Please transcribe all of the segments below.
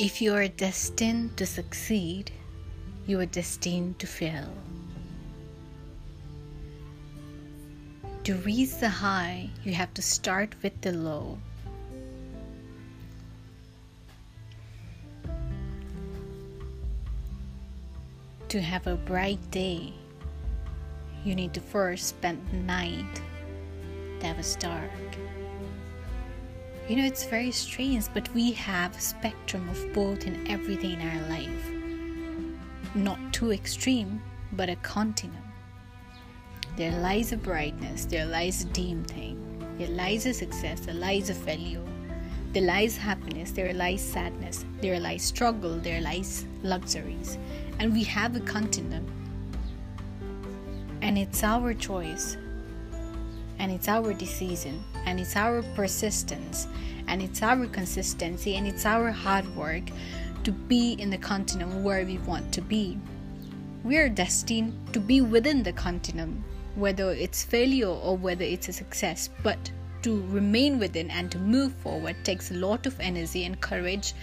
If you are destined to succeed, you are destined to fail. To reach the high, you have to start with the low. To have a bright day, you need to first spend the night that was dark. You know, it's very strange, but we have a spectrum of both in everything in our life. Not too extreme, but a continuum. There lies a brightness, there lies a dim thing, there lies a success, there lies a failure, there lies happiness, there lies sadness, there lies struggle, there lies luxuries. And we have a continuum. And it's our choice and it's our decision and it's our persistence and it's our consistency and it's our hard work to be in the continuum where we want to be. We are destined to be within the continuum, whether it's failure or whether it's a success, but to remain within and to move forward takes a lot of energy and courage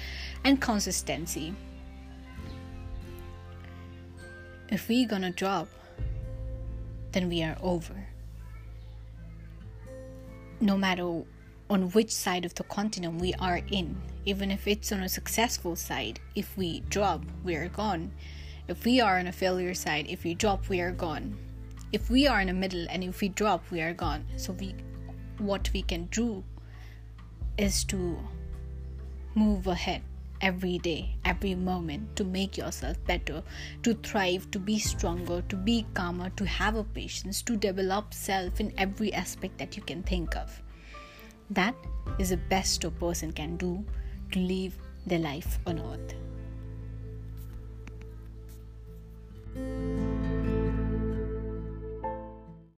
and consistency. If we're gonna drop, then we are over no matter on which side of the continent we are in, even if it's on a successful side, if we drop, we are gone. If we are on a failure side, if we drop, we are gone. If we are in the middle and if we drop, we are gone. So we what we can do is to move ahead every day, every moment to make yourself better, to thrive, to be stronger, to be calmer, to have a patience, to develop self in every aspect that you can think of. That is the best a person can do to live their life on earth.